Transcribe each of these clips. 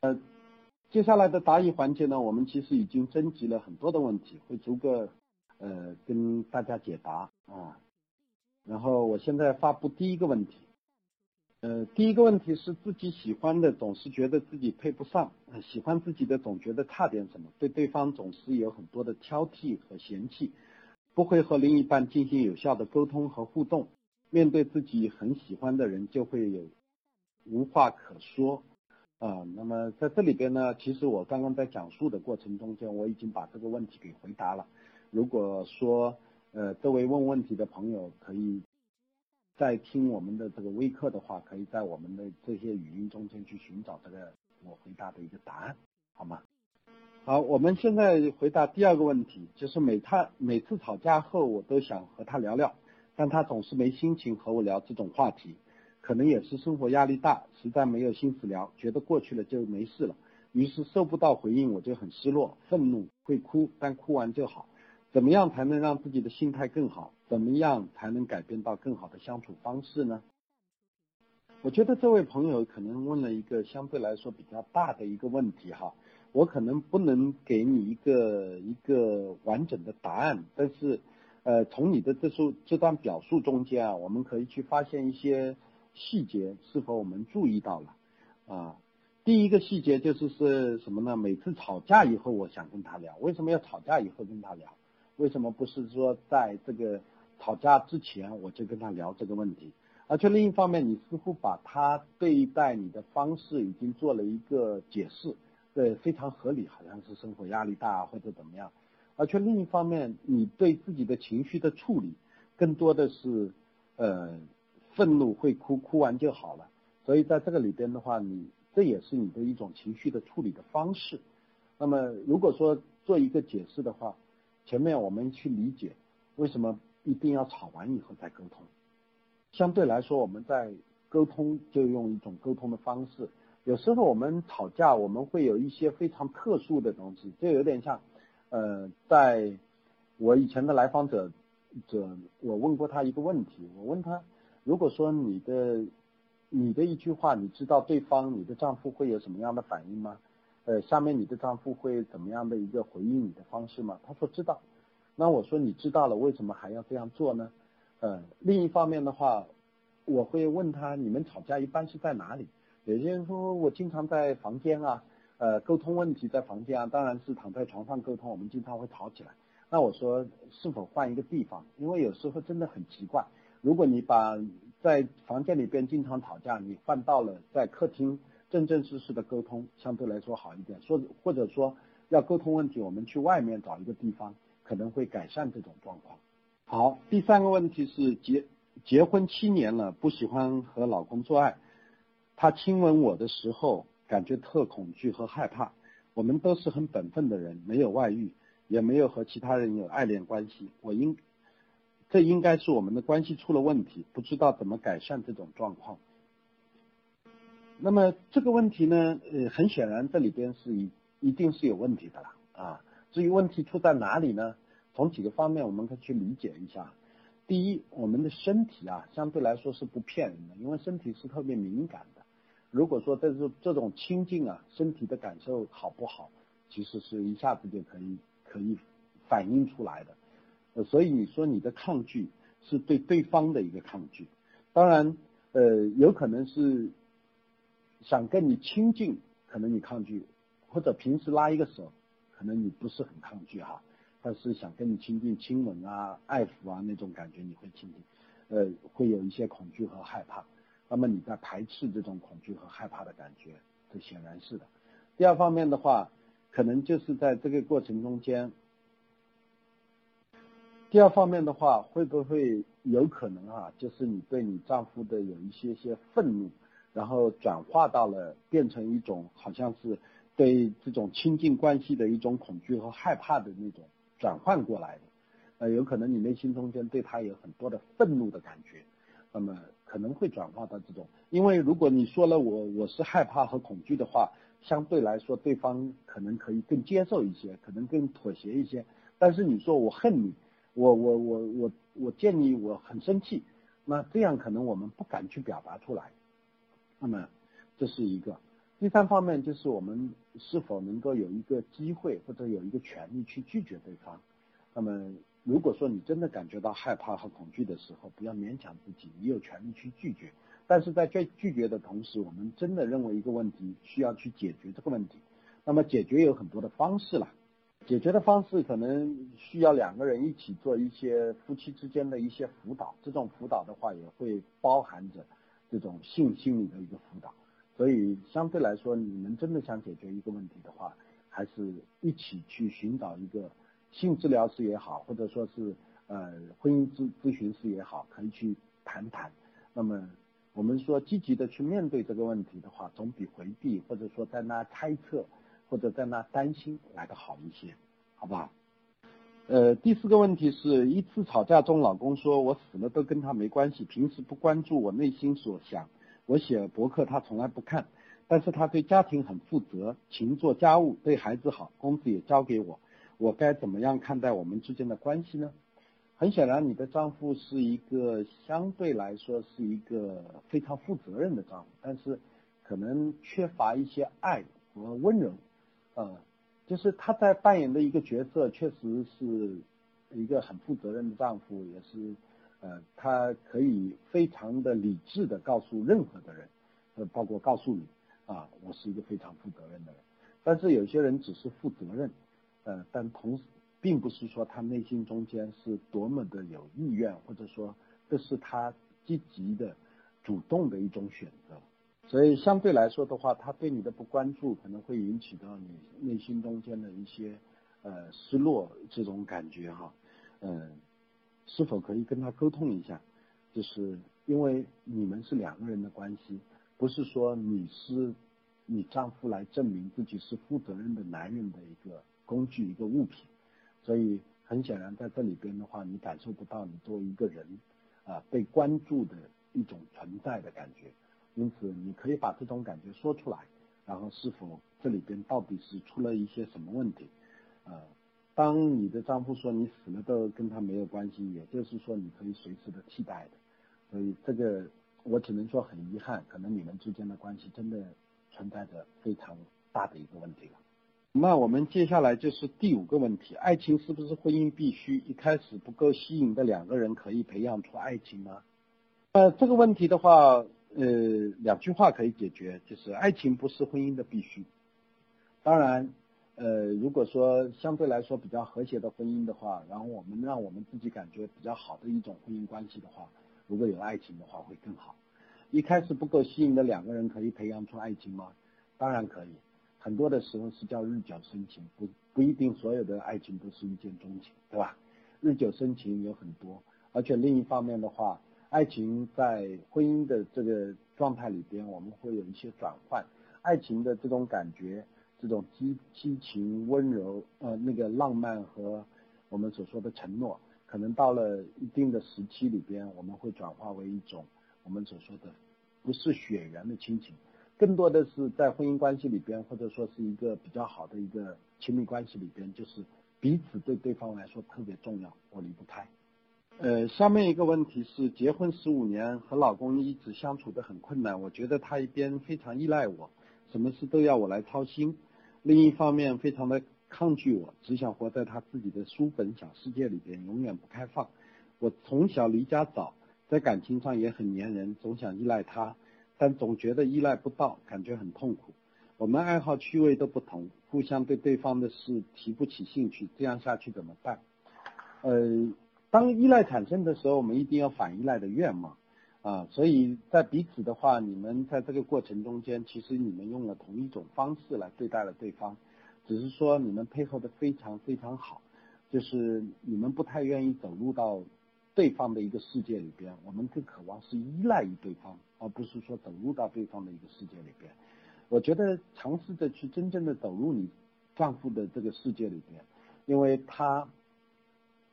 呃，接下来的答疑环节呢，我们其实已经征集了很多的问题，会逐个呃跟大家解答啊。然后我现在发布第一个问题，呃，第一个问题是自己喜欢的总是觉得自己配不上，喜欢自己的总觉得差点什么，对对方总是有很多的挑剔和嫌弃，不会和另一半进行有效的沟通和互动，面对自己很喜欢的人就会有无话可说。啊，那么在这里边呢，其实我刚刚在讲述的过程中间，我已经把这个问题给回答了。如果说呃这位问问题的朋友可以在听我们的这个微课的话，可以在我们的这些语音中间去寻找这个我回答的一个答案，好吗？好，我们现在回答第二个问题，就是每他每次吵架后，我都想和他聊聊，但他总是没心情和我聊这种话题。可能也是生活压力大，实在没有心思聊，觉得过去了就没事了，于是收不到回应，我就很失落、愤怒，会哭，但哭完就好。怎么样才能让自己的心态更好？怎么样才能改变到更好的相处方式呢？我觉得这位朋友可能问了一个相对来说比较大的一个问题哈，我可能不能给你一个一个完整的答案，但是，呃，从你的这述这段表述中间啊，我们可以去发现一些。细节是否我们注意到了？啊，第一个细节就是是什么呢？每次吵架以后，我想跟他聊，为什么要吵架以后跟他聊？为什么不是说在这个吵架之前我就跟他聊这个问题？而且另一方面，你似乎把他对待你的方式已经做了一个解释，对，非常合理，好像是生活压力大或者怎么样。而且另一方面，你对自己的情绪的处理，更多的是呃。愤怒会哭，哭完就好了。所以在这个里边的话，你这也是你的一种情绪的处理的方式。那么如果说做一个解释的话，前面我们去理解为什么一定要吵完以后再沟通。相对来说，我们在沟通就用一种沟通的方式。有时候我们吵架，我们会有一些非常特殊的东西，就有点像，呃，在我以前的来访者者，我问过他一个问题，我问他。如果说你的你的一句话，你知道对方你的丈夫会有什么样的反应吗？呃，下面你的丈夫会怎么样的一个回应你的方式吗？他说知道。那我说你知道了，为什么还要这样做呢？呃，另一方面的话，我会问他，你们吵架一般是在哪里？有些人说我经常在房间啊，呃，沟通问题在房间啊，当然是躺在床上沟通，我们经常会吵起来。那我说是否换一个地方？因为有时候真的很奇怪。如果你把在房间里边经常吵架，你换到了在客厅正正式式的沟通，相对来说好一点。说或者说要沟通问题，我们去外面找一个地方，可能会改善这种状况。好，第三个问题是结结婚七年了，不喜欢和老公做爱，他亲吻我的时候感觉特恐惧和害怕。我们都是很本分的人，没有外遇，也没有和其他人有爱恋关系。我应。这应该是我们的关系出了问题，不知道怎么改善这种状况。那么这个问题呢，呃，很显然这里边是一一定是有问题的了啊。至于问题出在哪里呢？从几个方面我们可以去理解一下。第一，我们的身体啊，相对来说是不骗人的，因为身体是特别敏感的。如果说这是这种亲近啊，身体的感受好不好，其实是一下子就可以可以反映出来的。所以你说你的抗拒是对对方的一个抗拒，当然，呃，有可能是想跟你亲近，可能你抗拒，或者平时拉一个手，可能你不是很抗拒哈，但是想跟你亲近、亲吻啊、爱抚啊那种感觉，你会亲近，呃，会有一些恐惧和害怕，那么你在排斥这种恐惧和害怕的感觉，这显然是的。第二方面的话，可能就是在这个过程中间。第二方面的话，会不会有可能啊？就是你对你丈夫的有一些些愤怒，然后转化到了变成一种好像是对这种亲近关系的一种恐惧和害怕的那种转换过来的。呃，有可能你内心中间对他有很多的愤怒的感觉，那么可能会转化到这种。因为如果你说了我我是害怕和恐惧的话，相对来说对方可能可以更接受一些，可能更妥协一些。但是你说我恨你。我我我我我建议我很生气，那这样可能我们不敢去表达出来，那么这是一个。第三方面就是我们是否能够有一个机会或者有一个权利去拒绝对方。那么如果说你真的感觉到害怕和恐惧的时候，不要勉强自己，你有权利去拒绝。但是在拒拒绝的同时，我们真的认为一个问题需要去解决这个问题。那么解决有很多的方式了，解决的方式可能需要两个人一起做一些夫妻之间的一些辅导，这种辅导的话也会包含着这种性心理的一个辅导。所以相对来说，你们真的想解决一个问题的话，还是一起去寻找一个性治疗师也好，或者说是呃婚姻咨咨询师也好，可以去谈谈。那么我们说积极的去面对这个问题的话，总比回避或者说在那猜测或者在那担心来的好一些，好不好？呃，第四个问题是一次吵架中，老公说我死了都跟他没关系，平时不关注我内心所想。我写博客，他从来不看，但是他对家庭很负责，勤做家务，对孩子好，工资也交给我，我该怎么样看待我们之间的关系呢？很显然，你的丈夫是一个相对来说是一个非常负责任的丈夫，但是可能缺乏一些爱和温柔，呃，就是他在扮演的一个角色，确实是一个很负责任的丈夫，也是。呃，他可以非常的理智的告诉任何的人，呃，包括告诉你，啊，我是一个非常负责任的人。但是有些人只是负责任，呃，但同时并不是说他内心中间是多么的有意愿，或者说这是他积极的、主动的一种选择。所以相对来说的话，他对你的不关注可能会引起到你内心中间的一些呃失落这种感觉哈，嗯。是否可以跟他沟通一下？就是因为你们是两个人的关系，不是说你是你丈夫来证明自己是负责任的男人的一个工具、一个物品。所以很显然，在这里边的话，你感受不到你作为一个人啊被关注的一种存在的感觉。因此，你可以把这种感觉说出来，然后是否这里边到底是出了一些什么问题？呃？当你的丈夫说你死了都跟他没有关系，也就是说你可以随时的替代的，所以这个我只能说很遗憾，可能你们之间的关系真的存在着非常大的一个问题了。那我们接下来就是第五个问题：爱情是不是婚姻必须？一开始不够吸引的两个人可以培养出爱情吗？呃，这个问题的话，呃，两句话可以解决，就是爱情不是婚姻的必须。当然。呃，如果说相对来说比较和谐的婚姻的话，然后我们让我们自己感觉比较好的一种婚姻关系的话，如果有爱情的话会更好。一开始不够吸引的两个人可以培养出爱情吗？当然可以，很多的时候是叫日久生情，不不一定所有的爱情都是一见钟情，对吧？日久生情有很多，而且另一方面的话，爱情在婚姻的这个状态里边，我们会有一些转换，爱情的这种感觉。这种激激情、温柔，呃，那个浪漫和我们所说的承诺，可能到了一定的时期里边，我们会转化为一种我们所说的不是血缘的亲情，更多的是在婚姻关系里边，或者说是一个比较好的一个亲密关系里边，就是彼此对对方来说特别重要，我离不开。呃，下面一个问题是，结婚十五年和老公一直相处的很困难，我觉得他一边非常依赖我，什么事都要我来操心。另一方面，非常的抗拒我，只想活在他自己的书本小世界里边，永远不开放。我从小离家早，在感情上也很粘人，总想依赖他，但总觉得依赖不到，感觉很痛苦。我们爱好趣味都不同，互相对对方的事提不起兴趣，这样下去怎么办？呃，当依赖产生的时候，我们一定要反依赖的愿望。啊，所以在彼此的话，你们在这个过程中间，其实你们用了同一种方式来对待了对方，只是说你们配合的非常非常好，就是你们不太愿意走入到对方的一个世界里边，我们更渴望是依赖于对方，而不是说走入到对方的一个世界里边。我觉得尝试着去真正的走入你丈夫的这个世界里边，因为他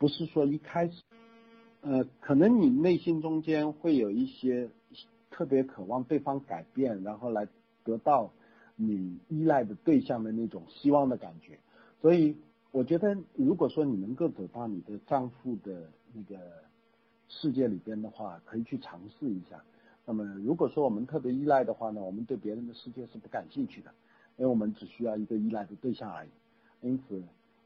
不是说一开始。呃，可能你内心中间会有一些特别渴望对方改变，然后来得到你依赖的对象的那种希望的感觉。所以，我觉得如果说你能够走到你的丈夫的那个世界里边的话，可以去尝试一下。那么如果说我们特别依赖的话呢，我们对别人的世界是不感兴趣的，因为我们只需要一个依赖的对象而已。因此，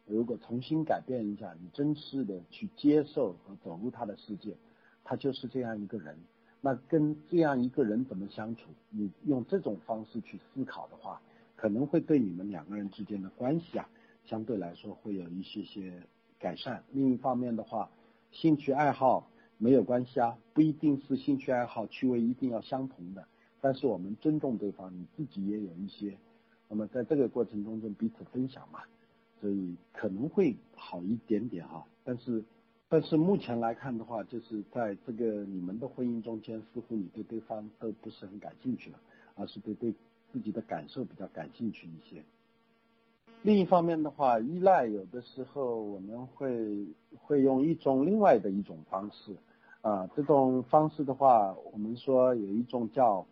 如果重新改变一下，你真实的去接受和走入他的世界，他就是这样一个人。那跟这样一个人怎么相处？你用这种方式去思考的话，可能会对你们两个人之间的关系啊，相对来说会有一些些改善。另一方面的话，兴趣爱好没有关系啊，不一定是兴趣爱好趣味一定要相同的，但是我们尊重对方，你自己也有一些，那么在这个过程中间彼此分享嘛，所以可能会好一点点哈，但是。但是目前来看的话，就是在这个你们的婚姻中间，似乎你对对方都不是很感兴趣了，而是对对自己的感受比较感兴趣一些。另一方面的话，依赖有的时候我们会会用一种另外的一种方式，啊，这种方式的话，我们说有一种叫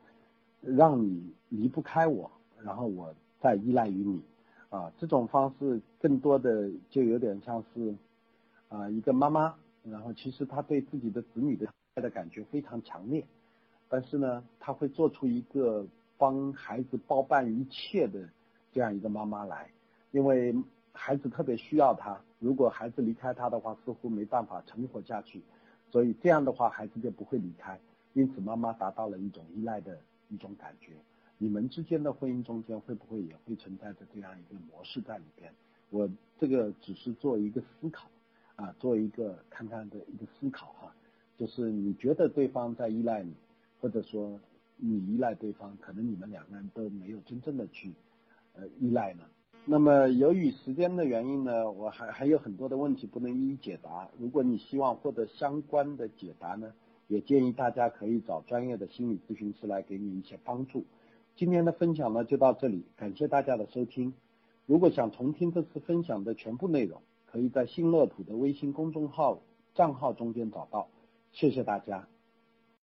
让你离不开我，然后我再依赖于你，啊，这种方式更多的就有点像是。啊，一个妈妈，然后其实她对自己的子女的爱的感觉非常强烈，但是呢，她会做出一个帮孩子包办一切的这样一个妈妈来，因为孩子特别需要她，如果孩子离开她的话，似乎没办法存活下去，所以这样的话，孩子就不会离开，因此妈妈达到了一种依赖的一种感觉。你们之间的婚姻中间会不会也会存在着这样一个模式在里边？我这个只是做一个思考。啊，做一个看看的一个思考哈，就是你觉得对方在依赖你，或者说你依赖对方，可能你们两个人都没有真正的去呃依赖呢。那么由于时间的原因呢，我还还有很多的问题不能一一解答。如果你希望获得相关的解答呢，也建议大家可以找专业的心理咨询师来给你一些帮助。今天的分享呢就到这里，感谢大家的收听。如果想重听这次分享的全部内容。可以在新乐土的微信公众号账号中间找到，谢谢大家。